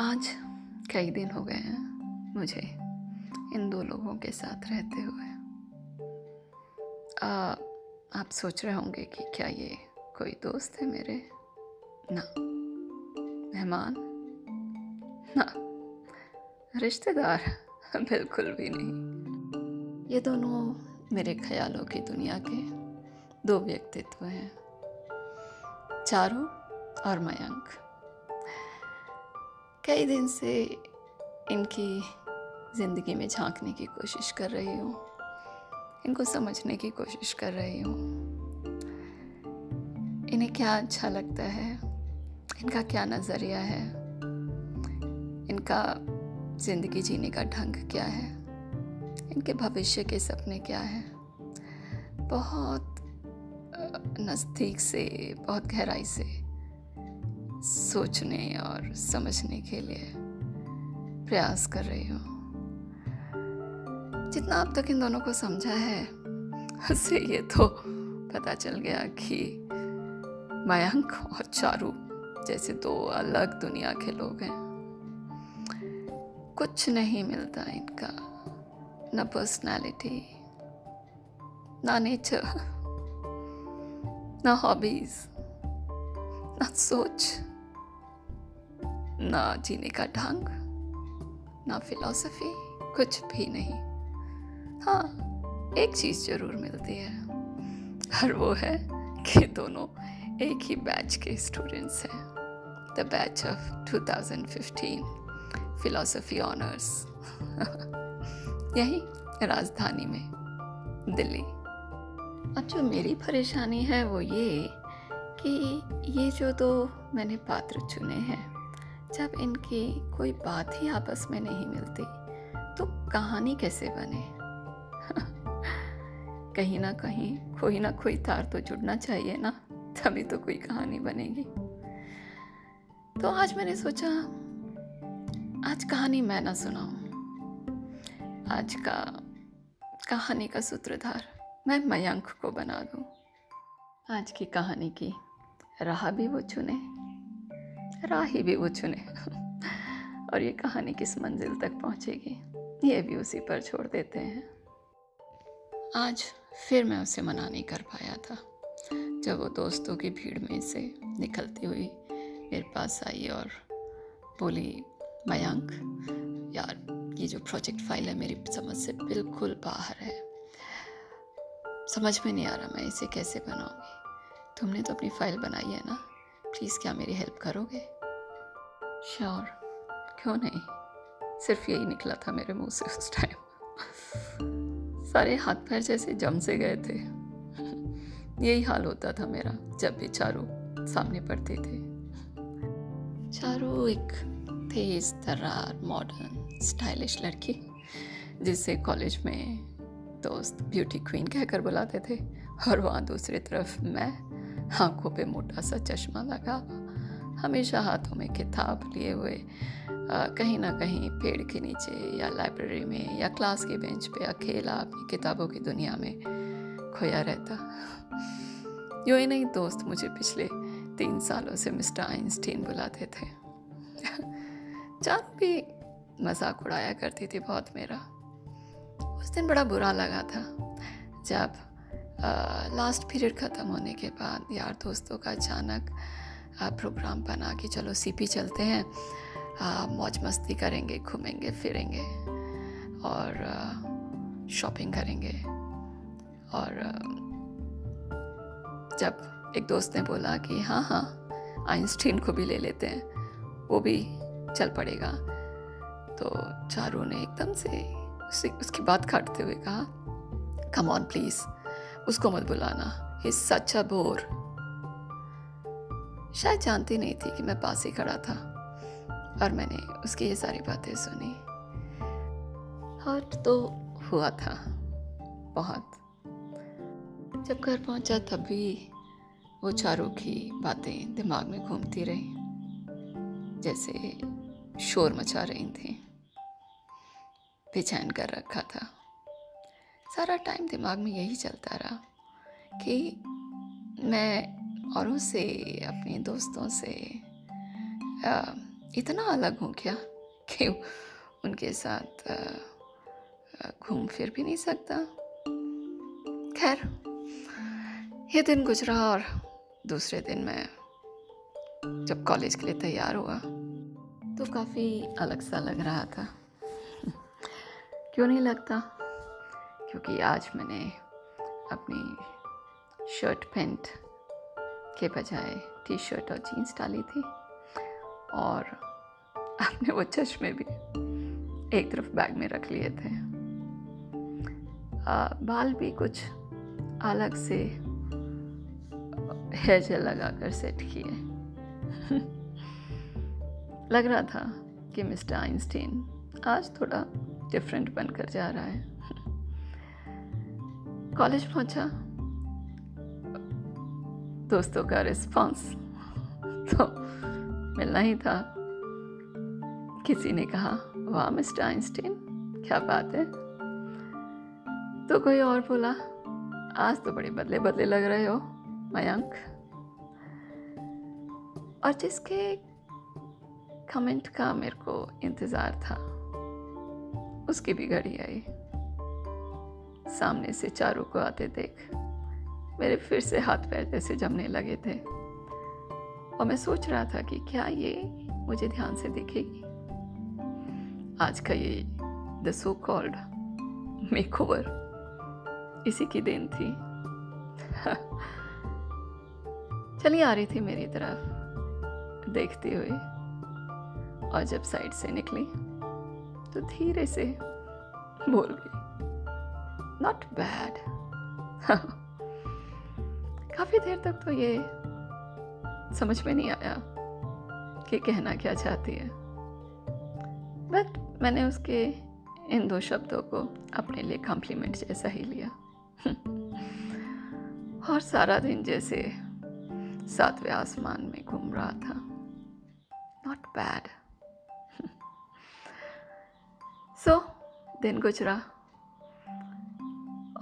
आज कई दिन हो गए हैं मुझे इन दो लोगों के साथ रहते हुए। आ, आप सोच रहे होंगे कि क्या ये कोई दोस्त है मेरे? ना। मेहमान? ना। रिश्तेदार? बिल्कुल भी नहीं। ये दोनों मेरे ख्यालों की दुनिया के दो व्यक्तित्व हैं। चारू और मयंक। कई दिन से इनकी ज़िंदगी में झांकने की कोशिश कर रही हूँ। इनको समझने की कोशिश कर रही हूँ। इन्हें क्या अच्छा लगता है? इनका क्या नज़रिया है? इनका ज़िंदगी जीने का ढंग क्या है? इनके भविष्य के सपने क्या हैं? बहुत नज़दीक से, बहुत गहराई से। सोचने और समझने के लिए प्रयास कर रही हूँ। जितना अब तक इन दोनों को समझा है, उससे ये तो पता चल गया कि मयंक और चारू जैसे दो अलग दुनिया के लोग हैं। कुछ नहीं मिलता इनका, ना पर्सनालिटी ना नेचर ना हॉबीज ना सोच। ना जीने का ढंग, ना फिलॉसफी कुछ भी नहीं। हाँ एक चीज़ ज़रूर मिलती है। और वो है कि दोनों एक ही बैच के स्टूडेंट्स हैं। The batch of 2015 philosophy honours यही, राजधानी में, दिल्ली। अब जो मेरी परेशानी है वो ये कि ये जो दो मैंने पात्र चुने हैं जब इनकी कोई बात ही आपस में नहीं मिलती तो कहानी कैसे बने? कहीं ना कहीं कोई ना कोई तार तो जुड़ना चाहिए ना, तभी तो कोई कहानी बनेगी। तो आज मैंने सोचा, आज कहानी मैं ना सुनाऊं। आज का कहानी का सूत्रधार मैं मयंक को बना दूँ। आज की कहानी की राह भी वो चुने राही भी वो चुने। और ये कहानी किस मंजिल तक पहुंचेगी, ये भी उसी पर छोड़ देते हैं। आज फिर मैं उसे मना नहीं कर पाया था, जब वो दोस्तों की भीड़ में से निकलती हुई मेरे पास आई और बोली, मयंक, यार, ये जो प्रोजेक्ट फ़ाइल है मेरी समझ से बिल्कुल बाहर है। समझ में नहीं आ रहा मैं इसे कैसे बनाऊँगी। तुमने तो अपनी फ़ाइल बनाई है ना? प्लीज़ क्या मेरी हेल्प करोगे? श्योर क्यों नहीं? सिर्फ़ यही निकला था मेरे मुँह से उस टाइम सारे हाथ पैर जैसे जम से गए थे। यही हाल होता था मेरा, जब भी चारू सामने पड़ते थे। चारू एक तेज तर्रार मॉडर्न स्टाइलिश लड़की, जिसे कॉलेज में दोस्त ब्यूटी क्वीन कहकर बुलाते थे। और वहाँ दूसरी तरफ़ मैं आँखों पे मोटा सा चश्मा लगा, हमेशा हाथों में किताब लिए हुए कहीं ना कहीं पेड़ के नीचे या लाइब्रेरी में या क्लास के बेंच पे अकेला अपनी किताबों की दुनिया में खोया रहता। यूँ ही नहीं, दोस्त मुझे पिछले तीन सालों से मिस्टर आइंस्टीन बुलाते थे। चार भी मज़ाक उड़ाया करती थी बहुत मेरा। उस दिन बड़ा बुरा लगा था, जब लास्ट पीरियड ख़त्म होने के बाद यार दोस्तों का अचानक प्रोग्राम बना कि चलो सीपी चलते हैं। मौज मस्ती करेंगे, घूमेंगे, फिरेंगे और शॉपिंग करेंगे। और जब एक दोस्त ने बोला कि हाँ हाँ आइंस्टीन को भी ले लेते हैं, वो भी चल पड़ेगा। तो चारों ने एकदम से उसी, उसकी बात काटते हुए कहा कम ऑन प्लीज़ उसको मत बुलाना। ही सच अ बोर शायद जानती नहीं थी कि मैं पास ही खड़ा था। और मैंने उसकी ये सारी बातें सुनी। हर्ट तो हुआ था। बहुत। जब घर पहुँचा तब भी वो चारों की बातें दिमाग में घूमती रही। जैसे शोर मचा रही थी। बेचैन कर रखा था। सारा टाइम दिमाग में यही चलता रहा कि मैं औरों से, अपने दोस्तों से इतना अलग हूँ क्या कि उनके साथ घूम फिर भी नहीं सकता। खैर, ये दिन गुजरा और दूसरे दिन मैं जब कॉलेज के लिए तैयार हुआ तो काफ़ी अलग सा लग रहा था। क्यों नहीं लगता? क्योंकि आज मैंने अपनी शर्ट पेंट के बजाय टी शर्ट और जीन्स डाली थी और अपने वो चश्मे भी एक तरफ़ बैग में रख लिए थे। आ, बाल भी कुछ अलग से हेयर जेल लगा कर सेट किए। लग रहा था कि मिस्टर आइंस्टीन आज थोड़ा डिफरेंट बनकर जा रहा है। कॉलेज पहुँचा। दोस्तों का रिस्पांस तो मिलना ही था। किसी ने कहा, वाह, मिस्टर आइंस्टीन, क्या बात है? तो कोई और बोला, आज तो बड़े बदले बदले लग रहे हो, मयंक। और जिसके कमेंट का मेरे को इंतज़ार था, उसकी भी घड़ी आई। सामने से चारों को आते देख, मेरे फिर से हाथ पैर जैसे जमने लगे थे। और मैं सोच रहा था कि क्या ये मुझे ध्यान से देखेगी? आज का ये द सो कॉल्ड मेकओवर इसी की देन थी। चली आ रही थी मेरी तरफ़, देखते हुए। और जब साइड से निकली तो धीरे से बोल गई। नॉट बैड काफ़ी देर तक तो ये समझ में नहीं आया कि कहना क्या चाहती है। बट मैंने उसके इन दो शब्दों को अपने लिए कॉम्प्लीमेंट जैसा ही लिया। और सारा दिन जैसे सातवें आसमान में घूम रहा था। नॉट बैड सो दिन गुजरा।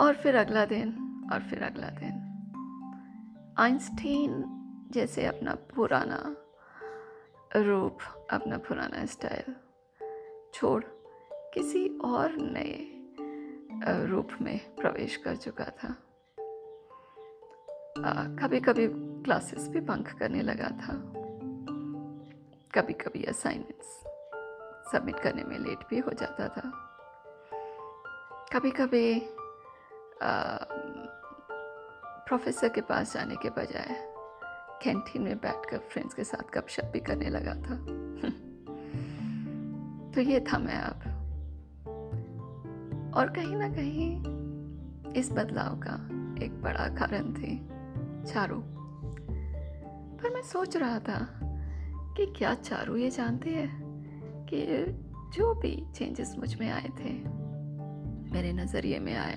और फिर अगला दिन, और फिर अगला दिन। आइंस्टीन जैसे अपना पुराना रूप, अपना पुराना स्टाइल छोड़ किसी और नए रूप में प्रवेश कर चुका था। कभी कभी क्लासेस भी बंक करने लगा था। कभी कभी असाइनमेंट्स सबमिट करने में लेट भी हो जाता था। कभी कभी प्रोफेसर के पास जाने के बजाय कैंटीन में बैठकर फ्रेंड्स के साथ गपशप भी करने लगा था। तो ये था मैं अब। और कहीं ना कहीं इस बदलाव का एक बड़ा कारण थी चारू। पर मैं सोच रहा था कि क्या चारू ये जानते है कि जो भी चेंजेस मुझमें आए थे, मेरे नज़रिए में आए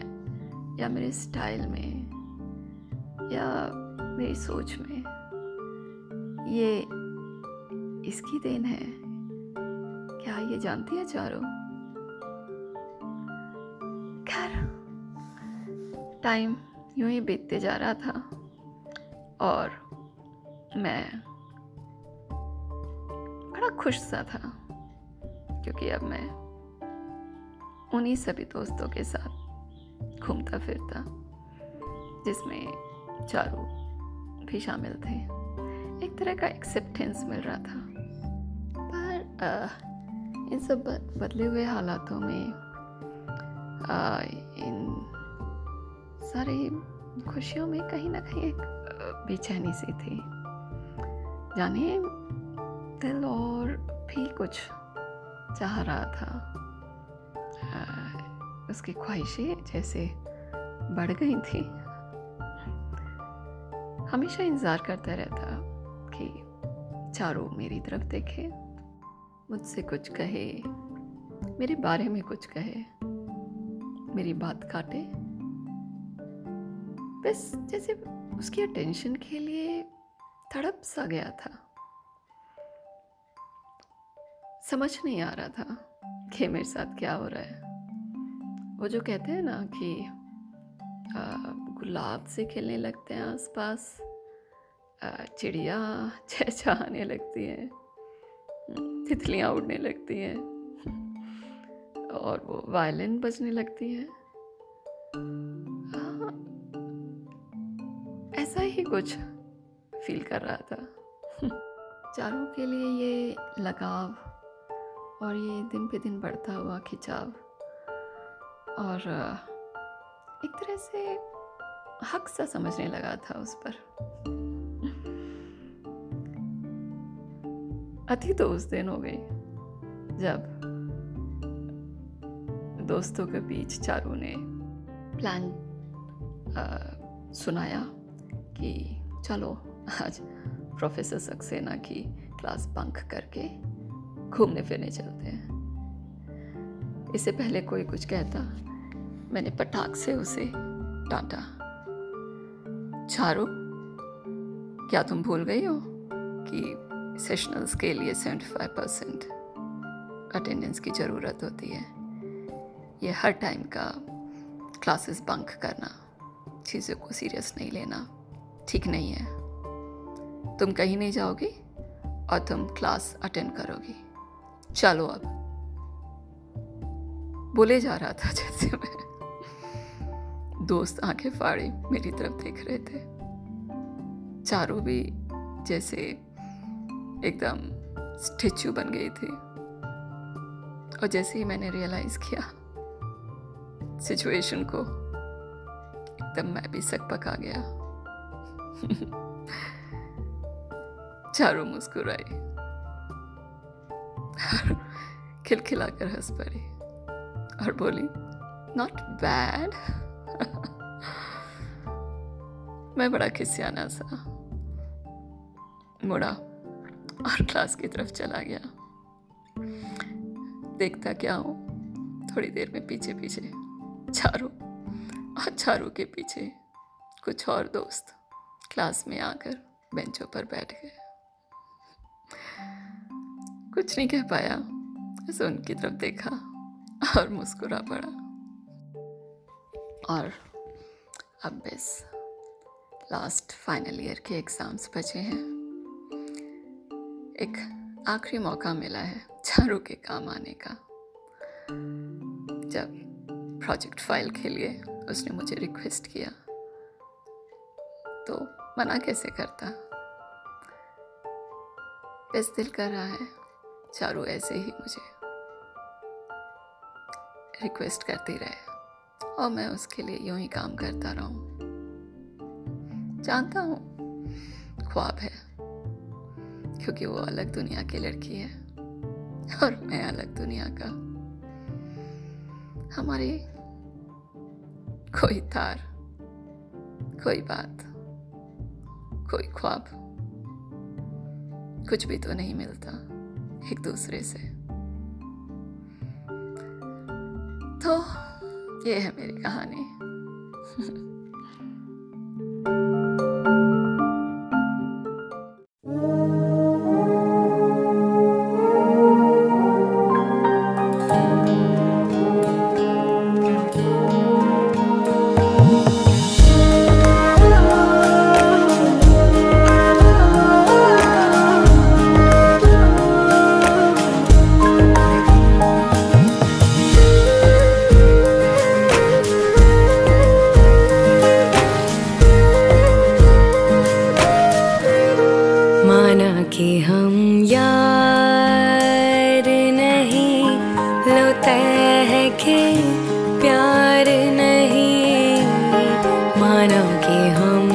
या मेरे स्टाइल में, या मेरी सोच में, ये इसकी देन है। क्या ये जानती है चारों? खैर टाइम यूँ ही बीतते जा रहा था, और मैं बड़ा खुश सा था, क्योंकि अब मैं उन्हीं सभी दोस्तों के साथ घूमता फिरता जिसमें चारू भी शामिल थे। एक तरह का एक्सेप्टेंस मिल रहा था। पर आ, इन सब बदले हुए हालातों में आ, इन सारी खुशियों में कहीं ना कहीं एक बेचैनी सी थी। जाने दिल और भी कुछ चाह रहा था। उसकी ख्वाहिशें जैसे बढ़ गई थी। हमेशा इंतज़ार करता रहता कि चारों मेरी तरफ़ देखे, मुझसे कुछ कहे, मेरे बारे में कुछ कहे, मेरी बात काटे। बस जैसे उसकी अटेंशन के लिए तड़प सा गया था। समझ नहीं आ रहा था कि मेरे साथ क्या हो रहा है। वो जो कहते हैं ना कि गुलाब से खेलने लगते हैं आसपास चिड़िया चहचहाने लगती हैं तितलियाँ उड़ने लगती हैं और वो वायलिन बजने लगती है। हाँ, ऐसा ही कुछ फील कर रहा था। चारों के लिए ये लगाव और ये दिन पे दिन बढ़ता हुआ खिंचाव। और एक तरह से हक सा समझने लगा था उस पर। अति तो उस दिन हो गई जब दोस्तों के बीच चारों ने प्लान आ, सुनाया कि चलो आज प्रोफेसर सक्सेना की क्लास बंक करके घूमने फिरने चलते हैं। इससे पहले कोई कुछ कहता। मैंने पटाख से उसे डांटा। चारो क्या तुम भूल गई हो कि सेशनल्स के लिए सेवेंटी फाइव परसेंट अटेंडेंस की ज़रूरत होती है? ये हर टाइम का क्लासेस बंक करना, चीज़ों को सीरियस नहीं लेना, ठीक नहीं है। तुम कहीं नहीं जाओगी और तुम क्लास अटेंड करोगी। चलो अब। बोले जा रहा था जैसे मैं। दोस्त आँखें फाड़ी मेरी तरफ़ देख रहे थे। चारों भी जैसे एकदम स्टेचू बन गई थी। और जैसे ही मैंने रियलाइज़ किया सिचुएशन को, एकदम मैं भी सक पका गया। चारों मुस्कुराई। खिलखिलाकर हंस पड़ी। और बोली नॉट बैड मैं बड़ा खिसियाना सा मुड़ा और क्लास की तरफ़ चला गया। देखता क्या हूँ? थोड़ी देर में पीछे पीछे चारों और चारों के पीछे कुछ और दोस्त क्लास में आकर बेंचों पर बैठ गए। कुछ नहीं कह पाया, बस उनकी तरफ़ देखा। और मुस्कुरा पड़ा। और अब बस लास्ट फाइनल ईयर के एग्ज़ाम्स बचे हैं। एक आखिरी मौका मिला है चारों के काम आने का। जब प्रोजेक्ट फ़ाइल के लिए उसने मुझे रिक्वेस्ट किया तो मना कैसे करता? बस दिल कर रहा है, चारों ऐसे ही मुझे रिक्वेस्ट करती रहे और मैं उसके लिए यूँ ही काम करता रहूँ। जानता हूँ ख्वाब है, क्योंकि वो अलग दुनिया की लड़की है और मैं अलग दुनिया का। हमारी कोई तार, कोई बात, कोई ख्वाब, कुछ भी तो नहीं मिलता एक दूसरे से। तो ये है मेरी कहानी। कि हम